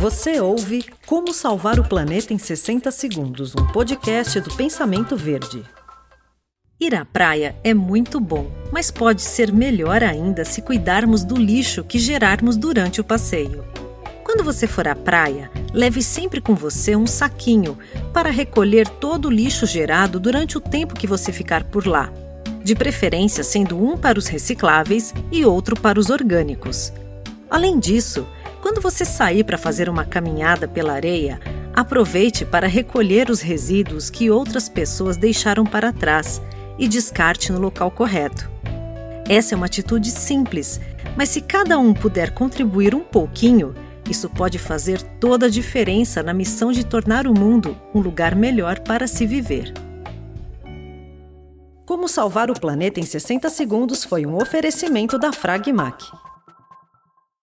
Você ouve Como Salvar o Planeta em 60 Segundos, um podcast do Pensamento Verde. Ir à praia é muito bom, mas pode ser melhor ainda se cuidarmos do lixo que gerarmos durante o passeio. Quando você for à praia, leve sempre com você um saquinho para recolher todo o lixo gerado durante o tempo que você ficar por lá, de preferência sendo um para os recicláveis e outro para os orgânicos. Além disso, quando você sair para fazer uma caminhada pela areia, aproveite para recolher os resíduos que outras pessoas deixaram para trás e descarte no local correto. Essa é uma atitude simples, mas se cada um puder contribuir um pouquinho, isso pode fazer toda a diferença na missão de tornar o mundo um lugar melhor para se viver. Como salvar o planeta em 60 segundos foi um oferecimento da Fragmac.